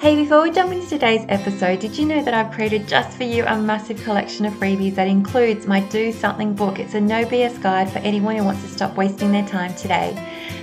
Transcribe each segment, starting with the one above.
Hey, before we jump into today's episode, did you know that I've created just for you a massive collection of freebies that includes my Do Something book? It's a no BS guide for anyone who wants to stop wasting their time today.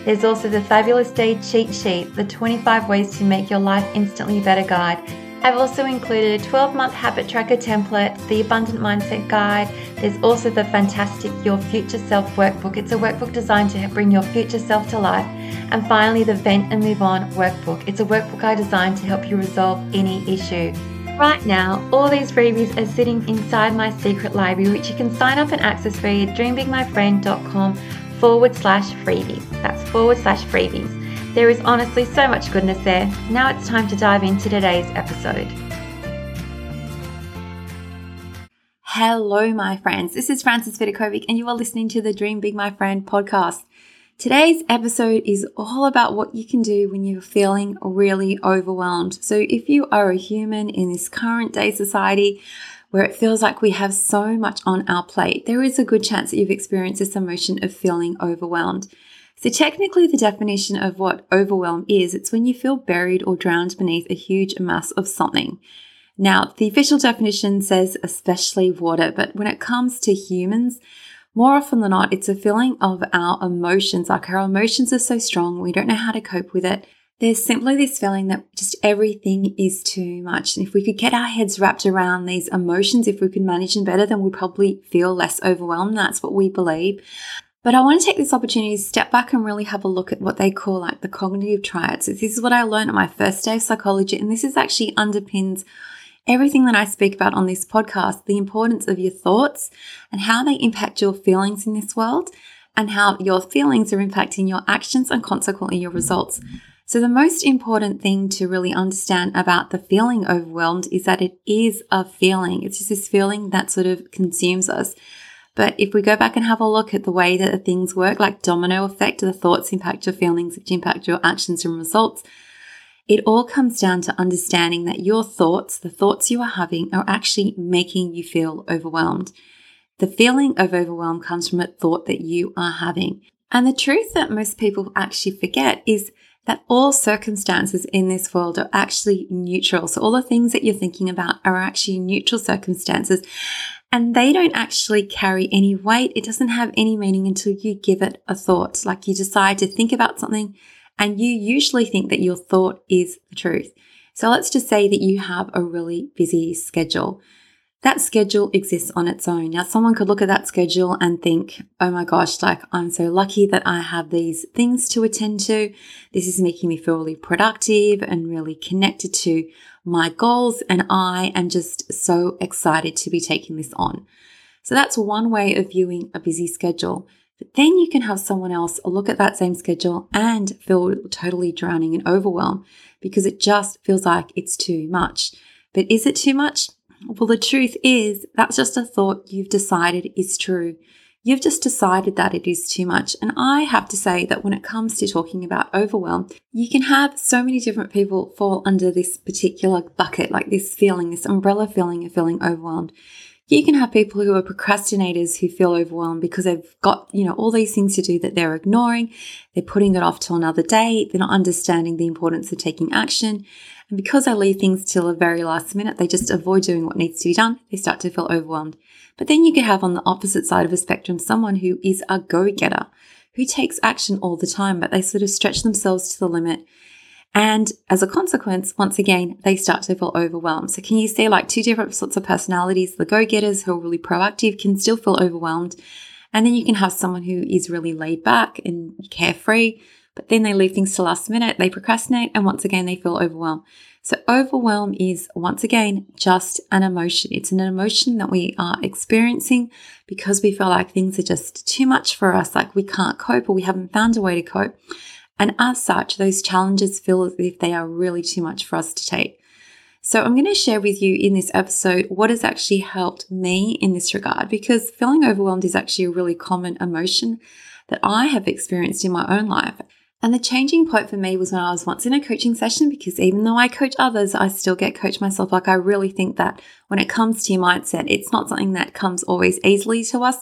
There's also the Fabulous Day cheat sheet, the 25 ways to make your life instantly better guide I've also included a 12 month habit tracker template, the Abundant Mindset Guide. There's also the fantastic Your Future Self workbook. It's a workbook designed to bring your future self to life. And finally, the Vent and Move On workbook. It's a workbook I designed to help you resolve any issue. Right now, all these freebies are sitting inside my secret library, which you can sign up and access via dreambigmyfriend.com forward slash freebies. That's forward slash freebies. There is honestly so much goodness there. Now it's time to dive into today's episode. Hello, my friends. This is Frances Vidakovic, and you are listening to the Dream Big My Friend podcast. Today's episode is all about what you can do when you're feeling really overwhelmed. So, if you are a human in this current day society where it feels like we have so much on our plate, there is a good chance that you've experienced this emotion of feeling overwhelmed. So, technically, the definition of what overwhelm is it's when you feel buried or drowned beneath a huge mass of something. Now, the official definition says especially water, but when it comes to humans, more often than not, it's a feeling of our emotions. Like our emotions are so strong, we don't know how to cope with it. There's simply this feeling that just everything is too much. And if we could get our heads wrapped around these emotions, if we could manage them better, then we'd probably feel less overwhelmed. That's what we believe. But I want to take this opportunity to step back and really have a look at what they call like the cognitive triads. This is what I learned at my first day of psychology, and this is actually underpins everything that I speak about on this podcast the importance of your thoughts and how they impact your feelings in this world, and how your feelings are impacting your actions and consequently your results. So, the most important thing to really understand about the feeling overwhelmed is that it is a feeling. It's just this feeling that sort of consumes us. But if we go back and have a look at the way that the things work, like domino effect, the thoughts impact your feelings, which impact your actions and results. It all comes down to understanding that your thoughts, the thoughts you are having, are actually making you feel overwhelmed. The feeling of overwhelm comes from a thought that you are having. And the truth that most people actually forget is that all circumstances in this world are actually neutral. So all the things that you're thinking about are actually neutral circumstances and they don't actually carry any weight. It doesn't have any meaning until you give it a thought. Like you decide to think about something and you usually think that your thought is the truth. So let's just say that you have a really busy schedule. That schedule exists on its own. Now, someone could look at that schedule and think, oh my gosh, like I'm so lucky that I have these things to attend to. This is making me feel really productive and really connected to my goals, and I am just so excited to be taking this on. So that's one way of viewing a busy schedule. But then you can have someone else look at that same schedule and feel totally drowning in overwhelm because it just feels like it's too much. But is it too much? Well, the truth is that's just a thought you've decided is true. You've just decided that it is too much. And I have to say that when it comes to talking about overwhelm, you can have so many different people fall under this particular bucket, like this feeling, this umbrella feeling of feeling overwhelmed. You can have people who are procrastinators who feel overwhelmed because they've got, you know, all these things to do that they're ignoring. They're putting it off till another day. They're not understanding the importance of taking action. And because they leave things till the very last minute, they just avoid doing what needs to be done. They start to feel overwhelmed. But then you could have on the opposite side of a spectrum someone who is a go getter, who takes action all the time, but they sort of stretch themselves to the limit. And as a consequence, once again, they start to feel overwhelmed. So, can you see like two different sorts of personalities? The go getters who are really proactive can still feel overwhelmed. And then you can have someone who is really laid back and carefree, but then they leave things to last minute, they procrastinate, and once again, they feel overwhelmed. So, overwhelm is once again just an emotion. It's an emotion that we are experiencing because we feel like things are just too much for us, like we can't cope or we haven't found a way to cope. And as such, those challenges feel as if they are really too much for us to take. So, I'm going to share with you in this episode what has actually helped me in this regard because feeling overwhelmed is actually a really common emotion that I have experienced in my own life. And the changing point for me was when I was once in a coaching session because even though I coach others, I still get coached myself. Like I really think that when it comes to your mindset, it's not something that comes always easily to us.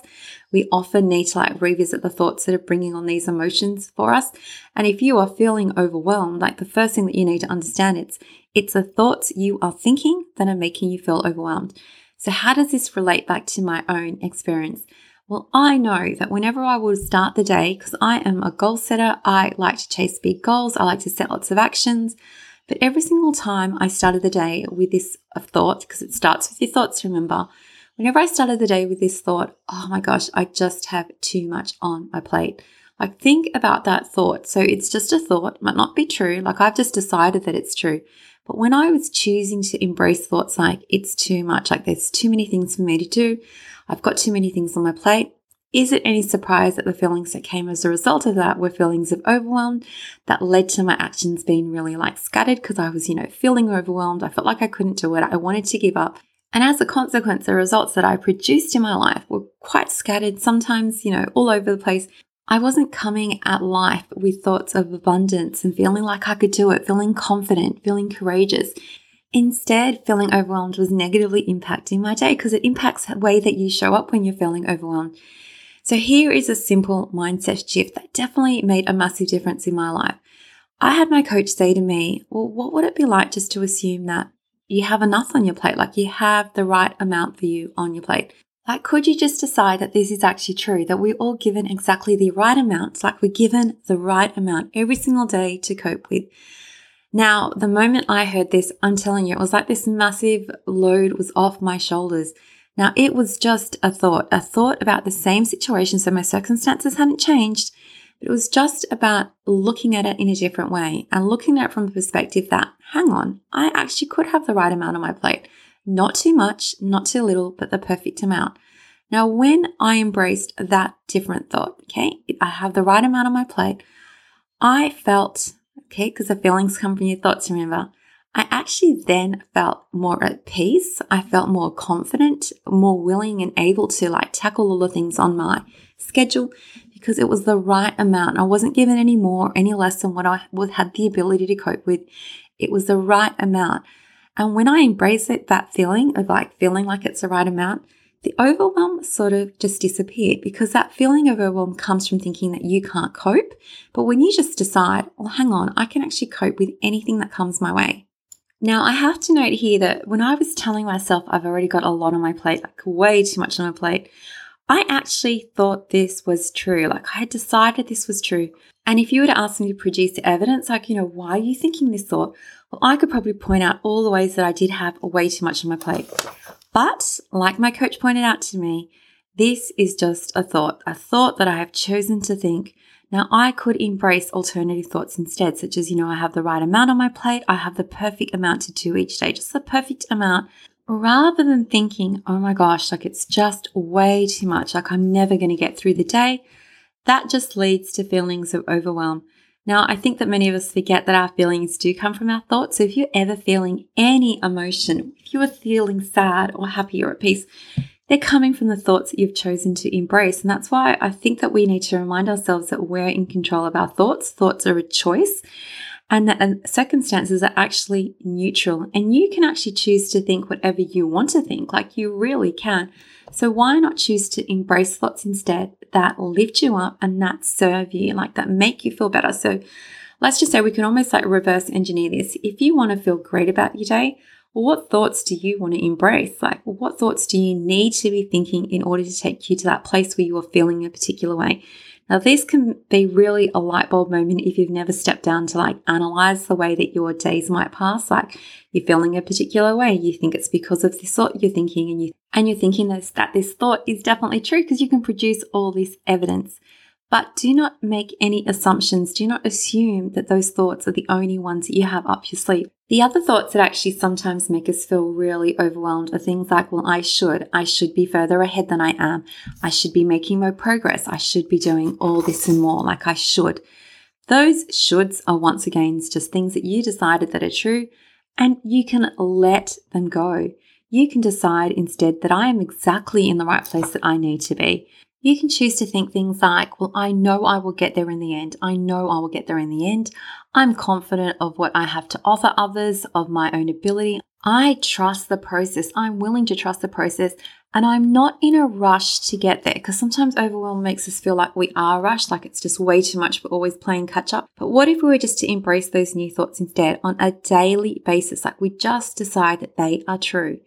We often need to like revisit the thoughts that are bringing on these emotions for us. And if you are feeling overwhelmed, like the first thing that you need to understand it's it's the thoughts you are thinking that are making you feel overwhelmed. So how does this relate back to my own experience? Well, I know that whenever I would start the day, because I am a goal setter, I like to chase big goals, I like to set lots of actions. But every single time I started the day with this uh, thought, because it starts with your thoughts, remember, whenever I started the day with this thought, oh my gosh, I just have too much on my plate. Like, think about that thought. So it's just a thought, might not be true. Like, I've just decided that it's true. But when I was choosing to embrace thoughts like it's too much, like there's too many things for me to do, I've got too many things on my plate, is it any surprise that the feelings that came as a result of that were feelings of overwhelm that led to my actions being really like scattered because I was, you know, feeling overwhelmed. I felt like I couldn't do it. I wanted to give up. And as a consequence, the results that I produced in my life were quite scattered, sometimes, you know, all over the place. I wasn't coming at life with thoughts of abundance and feeling like I could do it, feeling confident, feeling courageous. Instead, feeling overwhelmed was negatively impacting my day because it impacts the way that you show up when you're feeling overwhelmed. So here is a simple mindset shift that definitely made a massive difference in my life. I had my coach say to me, well, what would it be like just to assume that you have enough on your plate, like you have the right amount for you on your plate? Like, could you just decide that this is actually true, that we're all given exactly the right amount, like we're given the right amount every single day to cope with? Now, the moment I heard this, I'm telling you, it was like this massive load was off my shoulders. Now, it was just a thought, a thought about the same situation. So my circumstances hadn't changed, but it was just about looking at it in a different way and looking at it from the perspective that, hang on, I actually could have the right amount on my plate. Not too much, not too little, but the perfect amount. Now, when I embraced that different thought, okay, I have the right amount on my plate, I felt, okay, because the feelings come from your thoughts, remember, I actually then felt more at peace. I felt more confident, more willing and able to like tackle all the things on my schedule because it was the right amount. I wasn't given any more, any less than what I had the ability to cope with. It was the right amount. And when I embrace it, that feeling of like feeling like it's the right amount, the overwhelm sort of just disappeared because that feeling of overwhelm comes from thinking that you can't cope. But when you just decide, well, hang on, I can actually cope with anything that comes my way. Now, I have to note here that when I was telling myself I've already got a lot on my plate, like way too much on my plate, I actually thought this was true. Like I had decided this was true. And if you were to ask me to produce evidence, like, you know, why are you thinking this thought? Well, I could probably point out all the ways that I did have way too much on my plate. But like my coach pointed out to me, this is just a thought, a thought that I have chosen to think. Now, I could embrace alternative thoughts instead, such as, you know, I have the right amount on my plate, I have the perfect amount to do each day, just the perfect amount, rather than thinking, oh my gosh, like it's just way too much, like I'm never going to get through the day. That just leads to feelings of overwhelm. Now, I think that many of us forget that our feelings do come from our thoughts. So if you're ever feeling any emotion, if you are feeling sad or happy or at peace, they're coming from the thoughts that you've chosen to embrace. And that's why I think that we need to remind ourselves that we're in control of our thoughts. Thoughts are a choice and that circumstances are actually neutral. And you can actually choose to think whatever you want to think, like you really can. So why not choose to embrace thoughts instead that lift you up and that serve you, like that make you feel better? So let's just say we can almost like reverse engineer this. If you want to feel great about your day, what thoughts do you want to embrace? Like, what thoughts do you need to be thinking in order to take you to that place where you are feeling a particular way? Now, this can be really a light bulb moment if you've never stepped down to like analyze the way that your days might pass. Like you're feeling a particular way, you think it's because of this thought you're thinking, and you and you're thinking this, that this thought is definitely true because you can produce all this evidence. But do not make any assumptions. Do not assume that those thoughts are the only ones that you have up your sleeve. The other thoughts that actually sometimes make us feel really overwhelmed are things like, well, I should, I should be further ahead than I am. I should be making more progress. I should be doing all this and more like I should. Those shoulds are once again just things that you decided that are true and you can let them go. You can decide instead that I am exactly in the right place that I need to be. You can choose to think things like, well, I know I will get there in the end. I know I will get there in the end. I'm confident of what I have to offer others, of my own ability. I trust the process. I'm willing to trust the process. And I'm not in a rush to get there because sometimes overwhelm makes us feel like we are rushed, like it's just way too much. We're always playing catch up. But what if we were just to embrace those new thoughts instead on a daily basis? Like we just decide that they are true.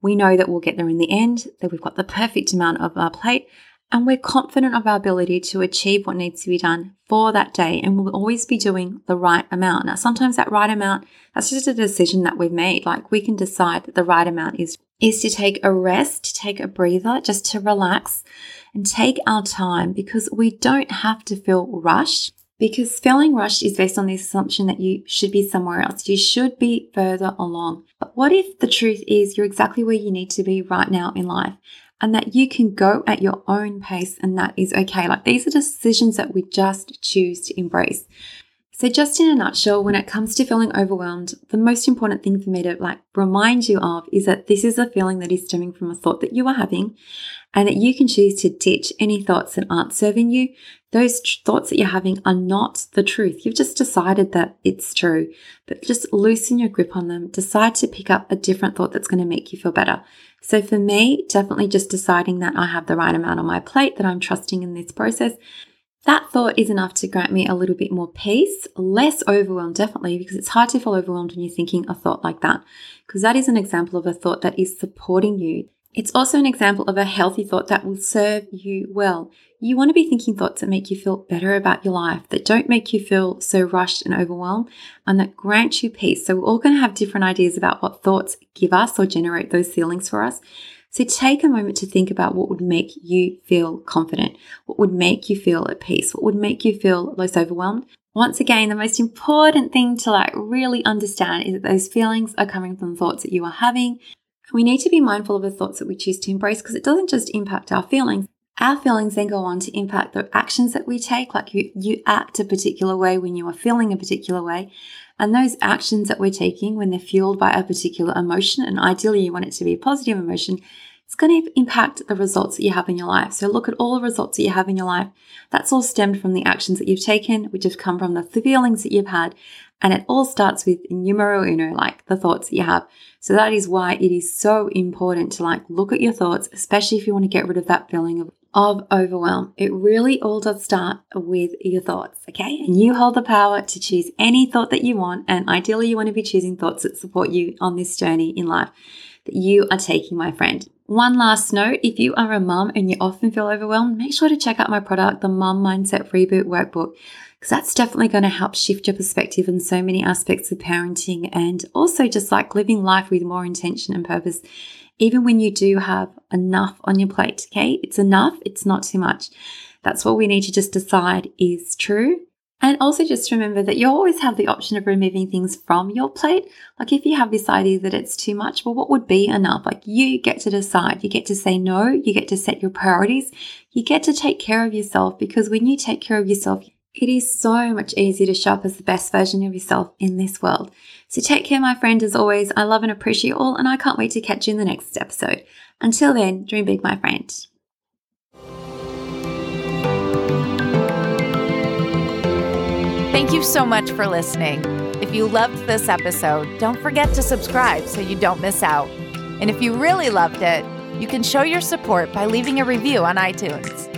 We know that we'll get there in the end, that we've got the perfect amount of our plate, and we're confident of our ability to achieve what needs to be done for that day and we'll always be doing the right amount. Now, sometimes that right amount, that's just a decision that we've made. Like we can decide that the right amount is, is to take a rest, to take a breather, just to relax and take our time because we don't have to feel rushed because feeling rushed is based on the assumption that you should be somewhere else. You should be further along. But what if the truth is you're exactly where you need to be right now in life? And that you can go at your own pace and that is okay. Like these are decisions that we just choose to embrace. So just in a nutshell, when it comes to feeling overwhelmed, the most important thing for me to like remind you of is that this is a feeling that is stemming from a thought that you are having and that you can choose to ditch any thoughts that aren't serving you. Those tr- thoughts that you're having are not the truth. You've just decided that it's true, but just loosen your grip on them. Decide to pick up a different thought that's going to make you feel better. So for me, definitely just deciding that I have the right amount on my plate, that I'm trusting in this process. That thought is enough to grant me a little bit more peace, less overwhelmed, definitely, because it's hard to feel overwhelmed when you're thinking a thought like that, because that is an example of a thought that is supporting you. It's also an example of a healthy thought that will serve you well. You want to be thinking thoughts that make you feel better about your life, that don't make you feel so rushed and overwhelmed, and that grant you peace. So, we're all going to have different ideas about what thoughts give us or generate those feelings for us. So, take a moment to think about what would make you feel confident, what would make you feel at peace, what would make you feel less overwhelmed. Once again, the most important thing to like really understand is that those feelings are coming from thoughts that you are having. We need to be mindful of the thoughts that we choose to embrace because it doesn't just impact our feelings, our feelings then go on to impact the actions that we take, like you, you act a particular way when you are feeling a particular way. And those actions that we're taking, when they're fueled by a particular emotion, and ideally you want it to be a positive emotion, it's going to impact the results that you have in your life. So look at all the results that you have in your life. That's all stemmed from the actions that you've taken, which have come from the feelings that you've had. And it all starts with numero uno, like the thoughts that you have. So that is why it is so important to like look at your thoughts, especially if you want to get rid of that feeling of of overwhelm. It really all does start with your thoughts, okay? And you hold the power to choose any thought that you want. And ideally, you want to be choosing thoughts that support you on this journey in life that you are taking, my friend. One last note if you are a mum and you often feel overwhelmed, make sure to check out my product, the Mum Mindset Reboot Workbook, because that's definitely going to help shift your perspective in so many aspects of parenting and also just like living life with more intention and purpose even when you do have enough on your plate, okay? It's enough, it's not too much. That's what we need to just decide is true. And also just remember that you always have the option of removing things from your plate. Like if you have this idea that it's too much, well, what would be enough? Like you get to decide. You get to say no. You get to set your priorities. You get to take care of yourself because when you take care of yourself, it is so much easier to show up as the best version of yourself in this world. So take care, my friend. As always, I love and appreciate you all, and I can't wait to catch you in the next episode. Until then, dream big, my friend. Thank you so much for listening. If you loved this episode, don't forget to subscribe so you don't miss out. And if you really loved it, you can show your support by leaving a review on iTunes.